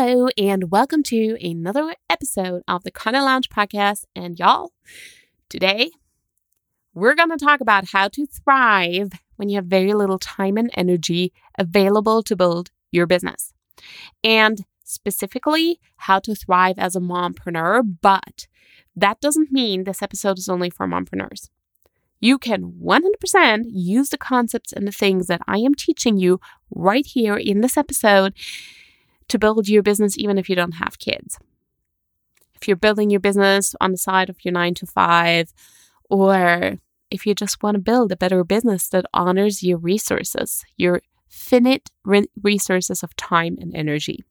Hello, and welcome to another episode of the Content Lounge podcast. And y'all, today we're going to talk about how to thrive when you have very little time and energy available to build your business. And specifically, how to thrive as a mompreneur. But that doesn't mean this episode is only for mompreneurs. You can 100% use the concepts and the things that I am teaching you right here in this episode to build your business even if you don't have kids. If you're building your business on the side of your nine to five, or if you just want to build a better business that honors your resources, your finite re- resources of time and energy.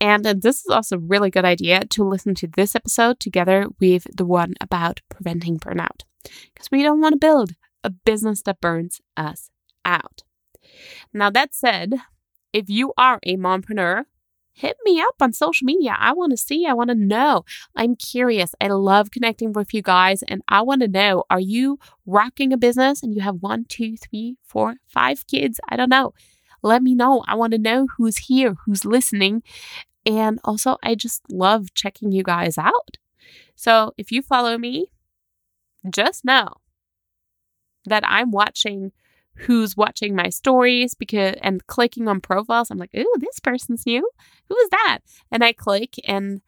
And uh, this is also a really good idea to listen to this episode together with the one about preventing burnout, because we don't want to build a business that burns us out. Now, that said, if you are a mompreneur, hit me up on social media. I want to see, I want to know. I'm curious. I love connecting with you guys, and I want to know are you rocking a business and you have one, two, three, four, five kids? I don't know. Let me know. I want to know who's here, who's listening. And also, I just love checking you guys out. So if you follow me, just know that I'm watching who's watching my stories because and clicking on profiles. I'm like, ooh, this person's new. Who is that? And I click and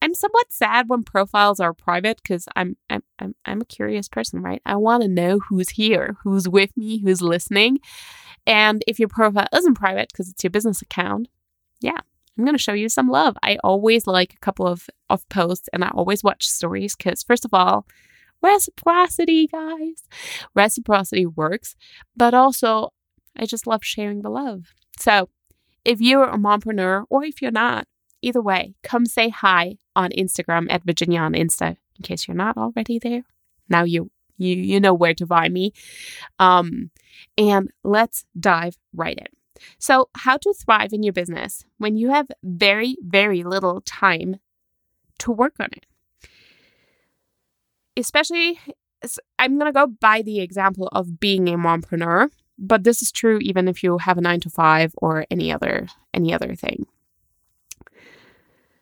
I'm somewhat sad when profiles are private because I'm, I'm I'm I'm a curious person, right? I want to know who's here, who's with me, who's listening. And if your profile isn't private because it's your business account, yeah, I'm going to show you some love. I always like a couple of, of posts and I always watch stories because, first of all, reciprocity, guys. Reciprocity works, but also I just love sharing the love. So if you're a mompreneur or if you're not, either way, come say hi on Instagram at Virginia on Insta in case you're not already there. Now you you you know where to find me. Um, and let's dive right in. So, how to thrive in your business when you have very, very little time to work on it especially I'm going to go by the example of being a mompreneur, but this is true even if you have a 9 to 5 or any other any other thing.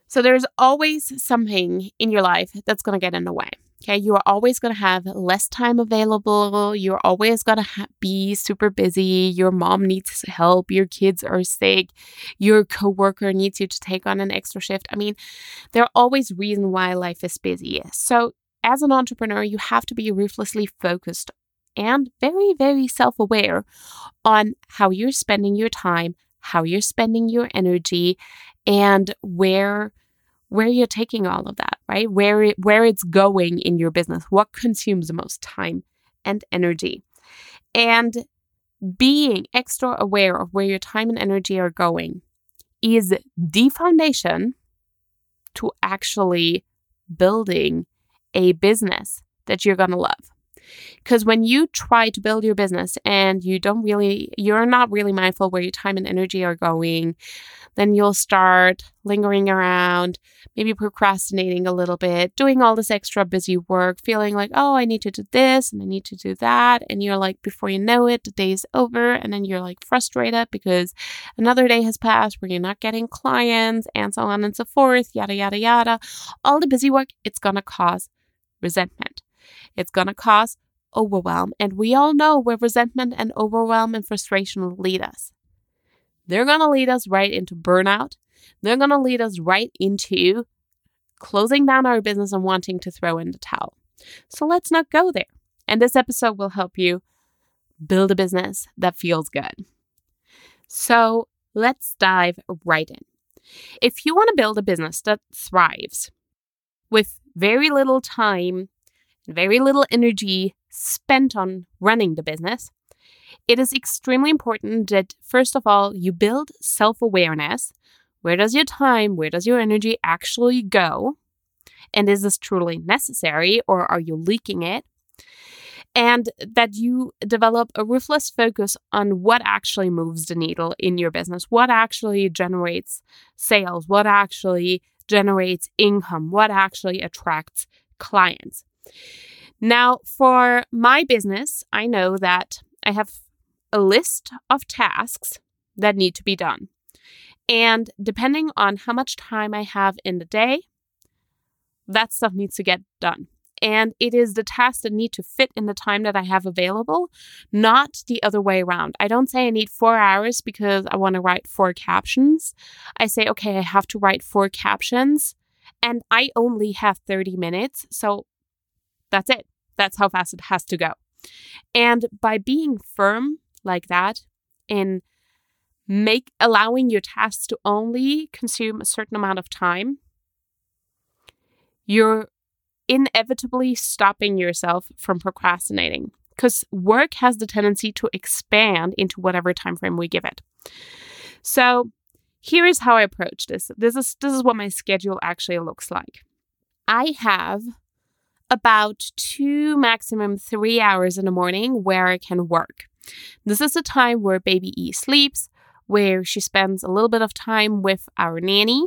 So there's always something in your life that's going to get in the way. Okay, you are always going to have less time available. You're always going to ha- be super busy. Your mom needs help. Your kids are sick. Your coworker needs you to take on an extra shift. I mean, there are always reasons why life is busy. So as an entrepreneur, you have to be ruthlessly focused and very, very self aware on how you're spending your time, how you're spending your energy, and where where you're taking all of that, right? Where it, where it's going in your business, what consumes the most time and energy. And being extra aware of where your time and energy are going is the foundation to actually building a business that you're going to love. Because when you try to build your business and you don't really, you're not really mindful where your time and energy are going, then you'll start lingering around, maybe procrastinating a little bit, doing all this extra busy work, feeling like, oh, I need to do this and I need to do that. And you're like, before you know it, the day is over. And then you're like frustrated because another day has passed where you're not getting clients and so on and so forth, yada, yada, yada. All the busy work, it's going to cause resentment. It's going to cause overwhelm. And we all know where resentment and overwhelm and frustration lead us. They're going to lead us right into burnout. They're going to lead us right into closing down our business and wanting to throw in the towel. So let's not go there. And this episode will help you build a business that feels good. So let's dive right in. If you want to build a business that thrives with very little time, very little energy spent on running the business, it is extremely important that, first of all, you build self awareness. Where does your time, where does your energy actually go? And is this truly necessary or are you leaking it? And that you develop a ruthless focus on what actually moves the needle in your business, what actually generates sales, what actually generates income, what actually attracts clients. Now, for my business, I know that I have a list of tasks that need to be done. And depending on how much time I have in the day, that stuff needs to get done. And it is the tasks that need to fit in the time that I have available, not the other way around. I don't say I need four hours because I want to write four captions. I say, okay, I have to write four captions and I only have 30 minutes. So that's it. That's how fast it has to go. And by being firm like that in make allowing your tasks to only consume a certain amount of time, you're inevitably stopping yourself from procrastinating because work has the tendency to expand into whatever time frame we give it. So, here is how I approach this. This is this is what my schedule actually looks like. I have about 2 maximum 3 hours in the morning where I can work. This is the time where baby E sleeps, where she spends a little bit of time with our nanny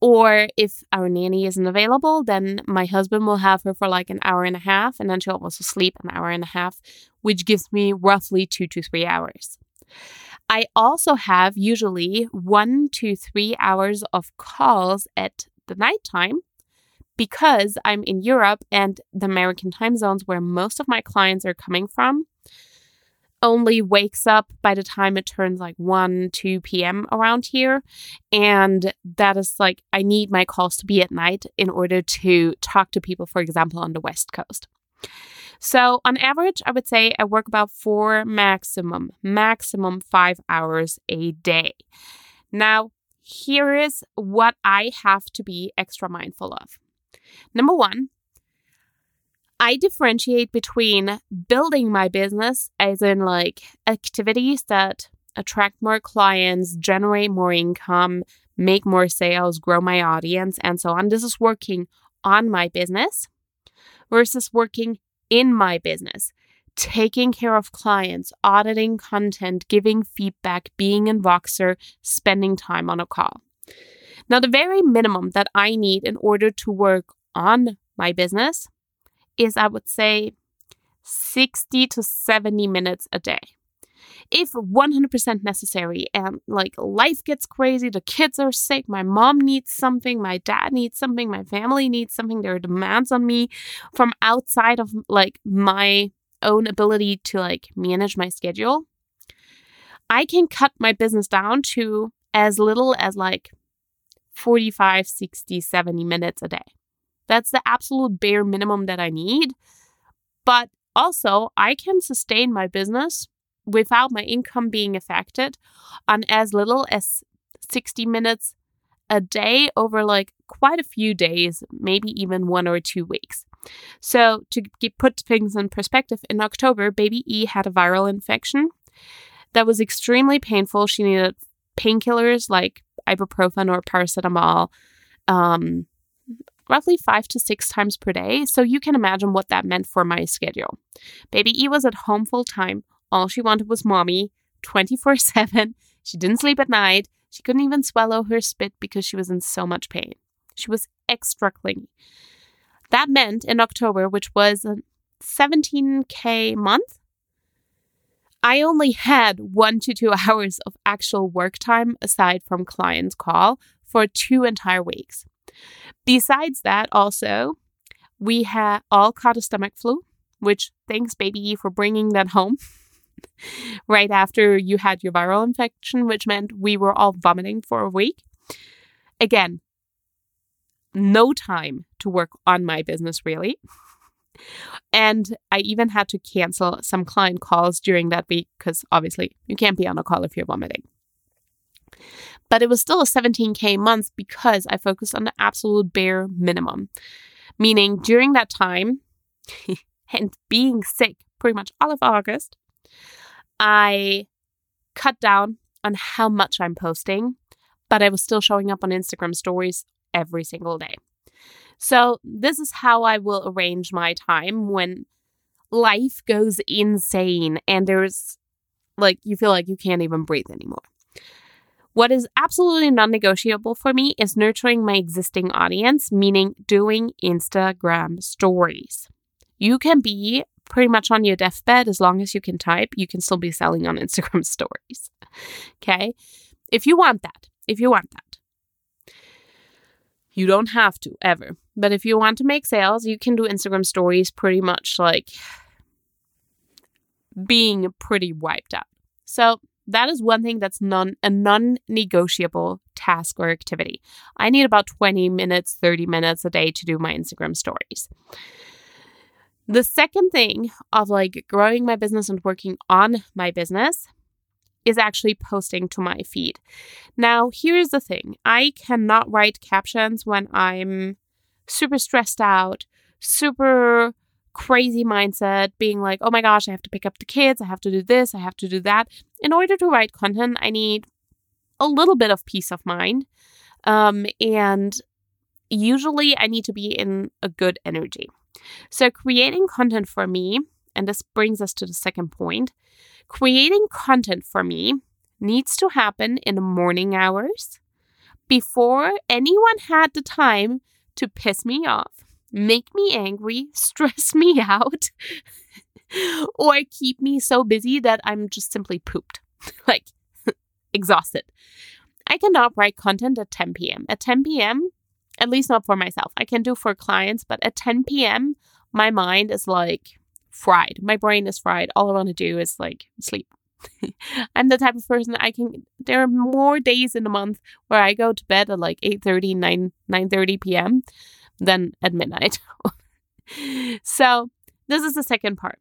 or if our nanny isn't available, then my husband will have her for like an hour and a half, and then she'll also sleep an hour and a half, which gives me roughly two to three hours. I also have usually one to three hours of calls at the nighttime because I'm in Europe and the American time zones where most of my clients are coming from only wakes up by the time it turns like 1 2 p.m around here. And that is like i need my calls to be at night in order to talk to people for example on the west coast. So on average i would say i work about four maximum maximum five hours a day. Now here is what i have to be extra mindful of. Number one I differentiate between building my business, as in like activities that attract more clients, generate more income, make more sales, grow my audience, and so on. This is working on my business versus working in my business, taking care of clients, auditing content, giving feedback, being in Voxer, spending time on a call. Now, the very minimum that I need in order to work on my business is, I would say, 60 to 70 minutes a day. If 100% necessary and like life gets crazy, the kids are sick, my mom needs something, my dad needs something, my family needs something, there are demands on me from outside of like my own ability to like manage my schedule, I can cut my business down to as little as like 45, 60, 70 minutes a day. That's the absolute bare minimum that I need. But also, I can sustain my business without my income being affected on as little as 60 minutes a day over like quite a few days, maybe even one or two weeks. So, to put things in perspective, in October, baby E had a viral infection that was extremely painful. She needed painkillers like ibuprofen or paracetamol, um, roughly five to six times per day, so you can imagine what that meant for my schedule. Baby E was at home full time. All she wanted was mommy 24 7. She didn't sleep at night. She couldn't even swallow her spit because she was in so much pain. She was extra clingy. That meant in October, which was a 17K month, I only had one to two hours of actual work time aside from clients' call for two entire weeks. Besides that, also, we had all caught a stomach flu, which thanks, baby, for bringing that home right after you had your viral infection, which meant we were all vomiting for a week. Again, no time to work on my business, really. and I even had to cancel some client calls during that week because obviously you can't be on a call if you're vomiting. But it was still a 17K month because I focused on the absolute bare minimum. Meaning during that time and being sick pretty much all of August, I cut down on how much I'm posting, but I was still showing up on Instagram stories every single day. So, this is how I will arrange my time when life goes insane and there's like you feel like you can't even breathe anymore. What is absolutely non negotiable for me is nurturing my existing audience, meaning doing Instagram stories. You can be pretty much on your deathbed as long as you can type, you can still be selling on Instagram stories. Okay. If you want that, if you want that, you don't have to ever. But if you want to make sales, you can do Instagram stories pretty much like being pretty wiped out. So that is one thing that's non a non-negotiable task or activity. I need about 20 minutes, 30 minutes a day to do my Instagram stories. The second thing of like growing my business and working on my business is actually posting to my feed. Now, here's the thing I cannot write captions when I'm super stressed out, super crazy mindset, being like, oh my gosh, I have to pick up the kids, I have to do this, I have to do that. In order to write content, I need a little bit of peace of mind. Um, and usually I need to be in a good energy. So, creating content for me, and this brings us to the second point Creating content for me needs to happen in the morning hours before anyone had the time to piss me off, make me angry, stress me out, or keep me so busy that I'm just simply pooped, like exhausted. I cannot write content at 10 p.m. At 10 p.m., at least not for myself. I can do for clients, but at 10 p.m., my mind is like fried. My brain is fried. All I want to do is like sleep. I'm the type of person I can there are more days in a month where I go to bed at like 8:30, 9 9:30 p.m. than at midnight. so, this is the second part.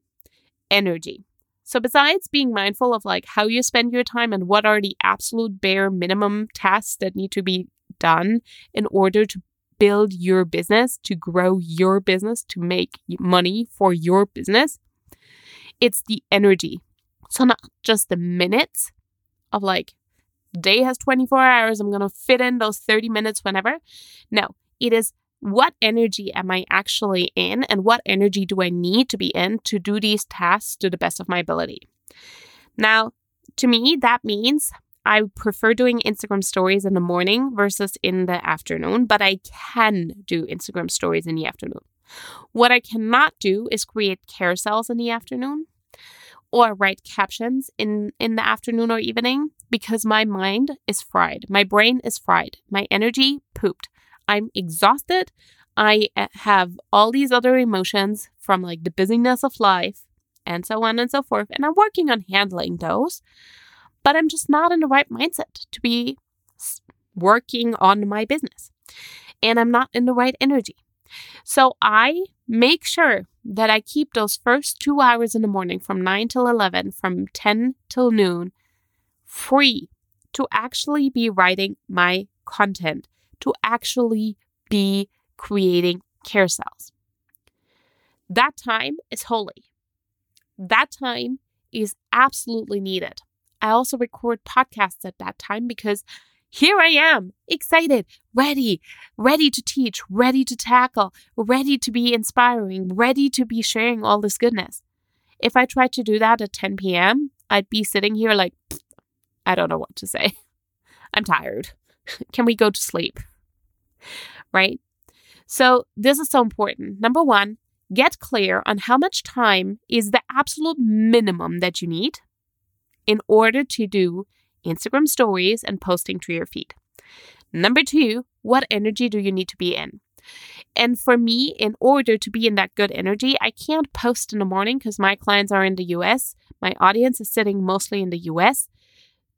Energy. So besides being mindful of like how you spend your time and what are the absolute bare minimum tasks that need to be done in order to build your business, to grow your business, to make money for your business, it's the energy. So, not just the minutes of like, day has 24 hours, I'm going to fit in those 30 minutes whenever. No, it is what energy am I actually in and what energy do I need to be in to do these tasks to the best of my ability. Now, to me, that means I prefer doing Instagram stories in the morning versus in the afternoon, but I can do Instagram stories in the afternoon. What I cannot do is create carousels in the afternoon or write captions in, in the afternoon or evening because my mind is fried. My brain is fried. My energy pooped. I'm exhausted. I eh, have all these other emotions from like the busyness of life and so on and so forth. And I'm working on handling those but I'm just not in the right mindset to be working on my business. And I'm not in the right energy. So I make sure that I keep those first two hours in the morning from 9 till 11, from 10 till noon, free to actually be writing my content, to actually be creating carousels. That time is holy. That time is absolutely needed. I also record podcasts at that time because here I am, excited, ready, ready to teach, ready to tackle, ready to be inspiring, ready to be sharing all this goodness. If I tried to do that at 10 p.m., I'd be sitting here like, I don't know what to say. I'm tired. Can we go to sleep? Right? So, this is so important. Number one, get clear on how much time is the absolute minimum that you need in order to do Instagram stories and posting to your feed. Number two, what energy do you need to be in? And for me, in order to be in that good energy, I can't post in the morning because my clients are in the US. My audience is sitting mostly in the US.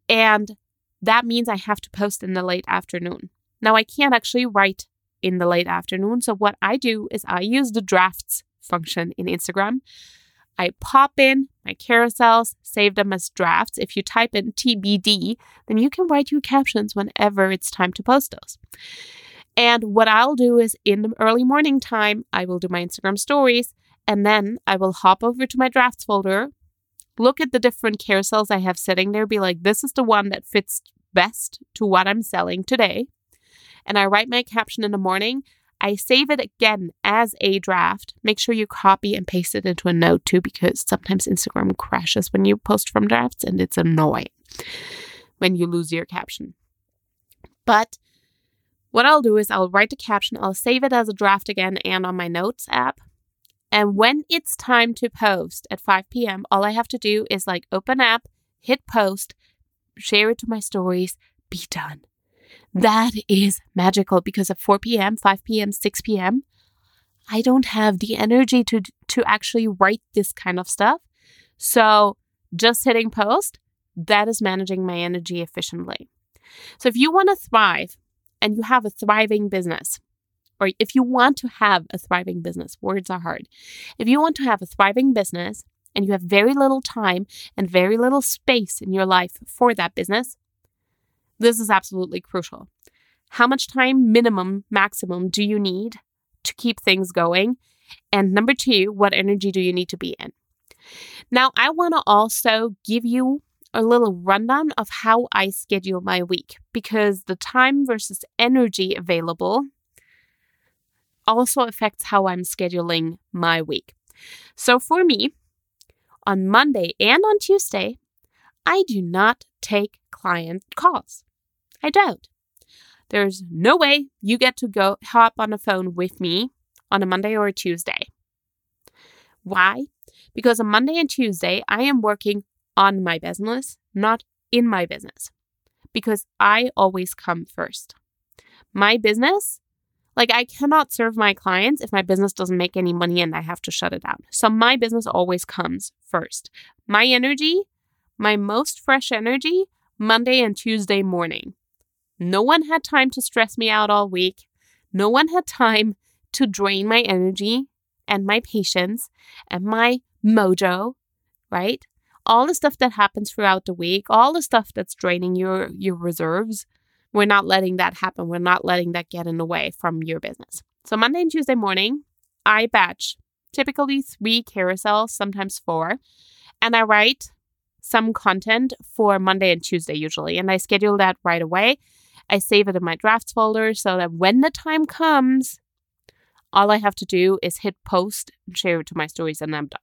And that means I have to post in the late afternoon. Now, I can't actually write in the late afternoon. So, what I do is I use the drafts function in Instagram. I pop in my carousels, save them as drafts. If you type in TBD, then you can write your captions whenever it's time to post those. And what I'll do is in the early morning time, I will do my Instagram stories and then I will hop over to my drafts folder, look at the different carousels I have sitting there, be like, this is the one that fits best to what I'm selling today. And I write my caption in the morning. I save it again as a draft. Make sure you copy and paste it into a note too, because sometimes Instagram crashes when you post from drafts and it's annoying when you lose your caption. But what I'll do is I'll write the caption, I'll save it as a draft again and on my notes app. And when it's time to post at 5 p.m., all I have to do is like open app, hit post, share it to my stories, be done. That is magical because at 4 p.m., 5 p.m., 6 p.m., I don't have the energy to to actually write this kind of stuff. So, just hitting post, that is managing my energy efficiently. So, if you want to thrive and you have a thriving business, or if you want to have a thriving business, words are hard. If you want to have a thriving business and you have very little time and very little space in your life for that business, this is absolutely crucial. How much time, minimum, maximum, do you need to keep things going? And number two, what energy do you need to be in? Now, I want to also give you a little rundown of how I schedule my week because the time versus energy available also affects how I'm scheduling my week. So for me, on Monday and on Tuesday, I do not take client calls. I don't. There's no way you get to go hop on a phone with me on a Monday or a Tuesday. Why? Because on Monday and Tuesday, I am working on my business, not in my business, because I always come first. My business like, I cannot serve my clients if my business doesn't make any money and I have to shut it down. So, my business always comes first. My energy, my most fresh energy, Monday and Tuesday morning. No one had time to stress me out all week. No one had time to drain my energy and my patience and my mojo, right? All the stuff that happens throughout the week, all the stuff that's draining your your reserves we're not letting that happen. We're not letting that get in the way from your business. So, Monday and Tuesday morning, I batch typically three carousels, sometimes four, and I write some content for Monday and Tuesday usually. And I schedule that right away. I save it in my drafts folder so that when the time comes, all I have to do is hit post and share it to my stories, and I'm done.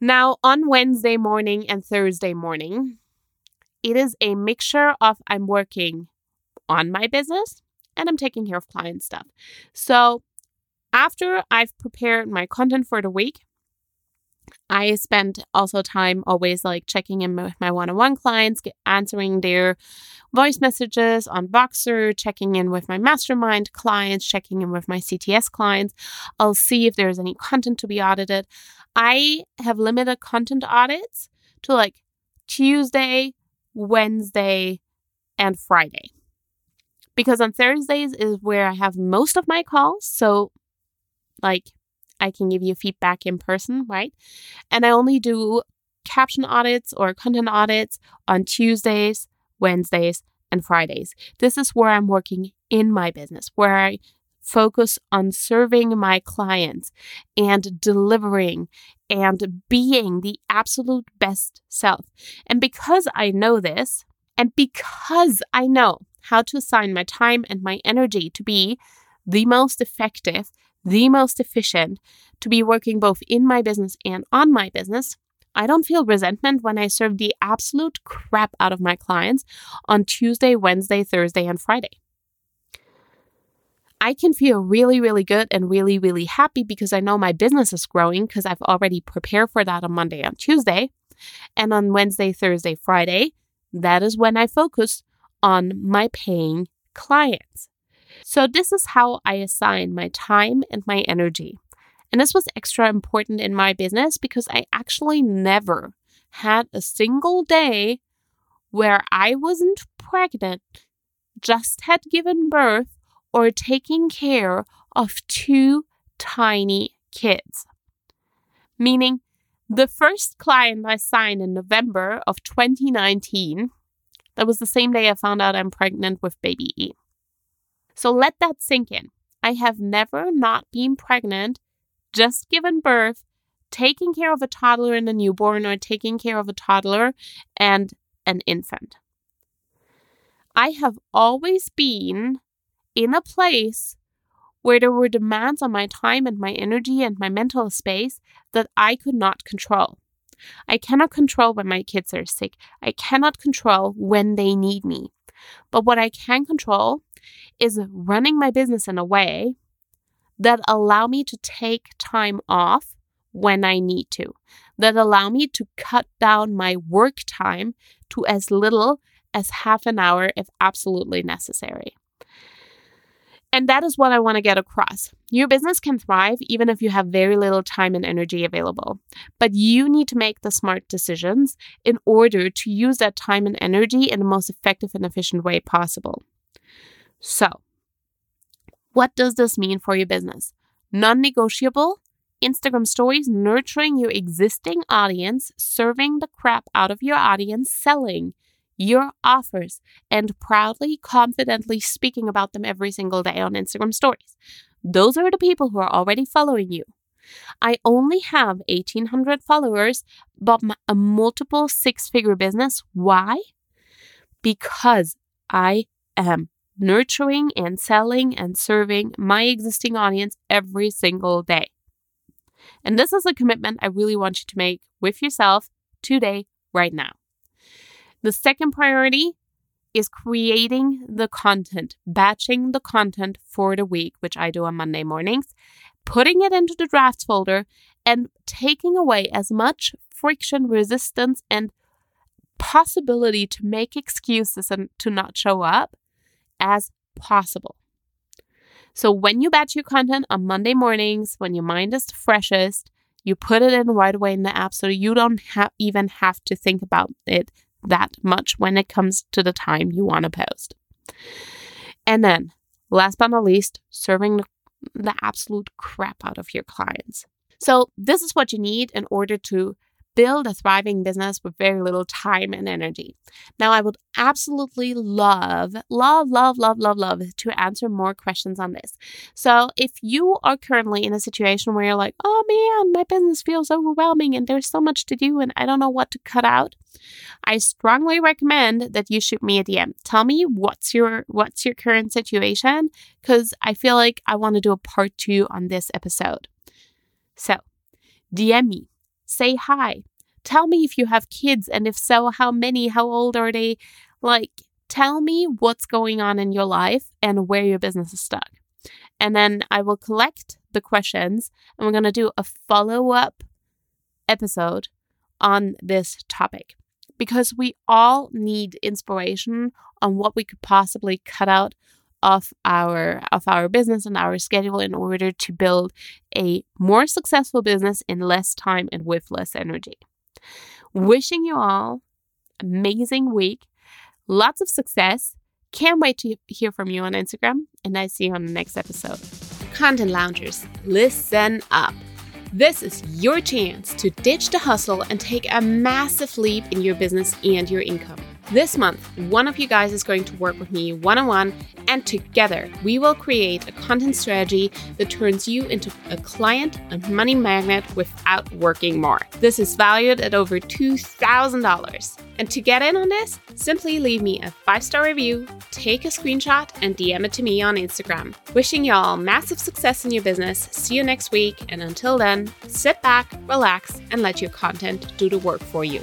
Now, on Wednesday morning and Thursday morning, it is a mixture of I'm working on my business and I'm taking care of client stuff. So after I've prepared my content for the week, I spend also time always like checking in with my one on one clients, get, answering their voice messages on Voxer, checking in with my mastermind clients, checking in with my CTS clients. I'll see if there's any content to be audited. I have limited content audits to like Tuesday, Wednesday, and Friday. Because on Thursdays is where I have most of my calls. So, like, I can give you feedback in person, right? And I only do caption audits or content audits on Tuesdays, Wednesdays, and Fridays. This is where I'm working in my business, where I focus on serving my clients and delivering and being the absolute best self. And because I know this, and because I know how to assign my time and my energy to be the most effective, the most efficient, to be working both in my business and on my business, I don't feel resentment when I serve the absolute crap out of my clients on Tuesday, Wednesday, Thursday, and Friday. I can feel really, really good and really, really happy because I know my business is growing because I've already prepared for that on Monday and Tuesday. And on Wednesday, Thursday, Friday, that is when I focus on my paying clients. So, this is how I assign my time and my energy. And this was extra important in my business because I actually never had a single day where I wasn't pregnant, just had given birth, or taking care of two tiny kids. Meaning, the first client I signed in November of 2019, that was the same day I found out I'm pregnant with baby E. So let that sink in. I have never not been pregnant, just given birth, taking care of a toddler and a newborn, or taking care of a toddler and an infant. I have always been in a place where there were demands on my time and my energy and my mental space that I could not control. I cannot control when my kids are sick. I cannot control when they need me. But what I can control is running my business in a way that allow me to take time off when I need to, that allow me to cut down my work time to as little as half an hour if absolutely necessary. And that is what I want to get across. Your business can thrive even if you have very little time and energy available. But you need to make the smart decisions in order to use that time and energy in the most effective and efficient way possible. So, what does this mean for your business? Non negotiable Instagram stories, nurturing your existing audience, serving the crap out of your audience, selling your offers and proudly, confidently speaking about them every single day on Instagram stories. Those are the people who are already following you. I only have 1800 followers, but a multiple six figure business. Why? Because I am nurturing and selling and serving my existing audience every single day. And this is a commitment I really want you to make with yourself today, right now. The second priority is creating the content, batching the content for the week, which I do on Monday mornings, putting it into the drafts folder, and taking away as much friction, resistance, and possibility to make excuses and to not show up as possible. So when you batch your content on Monday mornings, when your mind is the freshest, you put it in right away in the app so you don't ha- even have to think about it that much when it comes to the time you want to post. And then, last but not least, serving the, absolute crap out of your clients. So, this is what you need in order to build a thriving business with very little time and energy. Now, I would absolutely love, love, love, love, love, love to answer more questions on this. So, if you are currently in a situation where you're like, oh man, my business feels overwhelming and there's so much to do and I don't know what to cut out, I strongly recommend that you shoot me a DM. Tell me what's your what's your current situation because I feel like I want to do a part 2 on this episode. So, DM me Say hi. Tell me if you have kids, and if so, how many? How old are they? Like, tell me what's going on in your life and where your business is stuck. And then I will collect the questions and we're going to do a follow up episode on this topic because we all need inspiration on what we could possibly cut out of our of our business and our schedule in order to build a more successful business in less time and with less energy. Wishing you all amazing week, lots of success. Can't wait to hear from you on Instagram, and I see you on the next episode. Content loungers, listen up. This is your chance to ditch the hustle and take a massive leap in your business and your income. This month, one of you guys is going to work with me one on one, and together we will create a content strategy that turns you into a client and money magnet without working more. This is valued at over $2,000. And to get in on this, simply leave me a five star review, take a screenshot, and DM it to me on Instagram. Wishing y'all massive success in your business. See you next week, and until then, sit back, relax, and let your content do the work for you.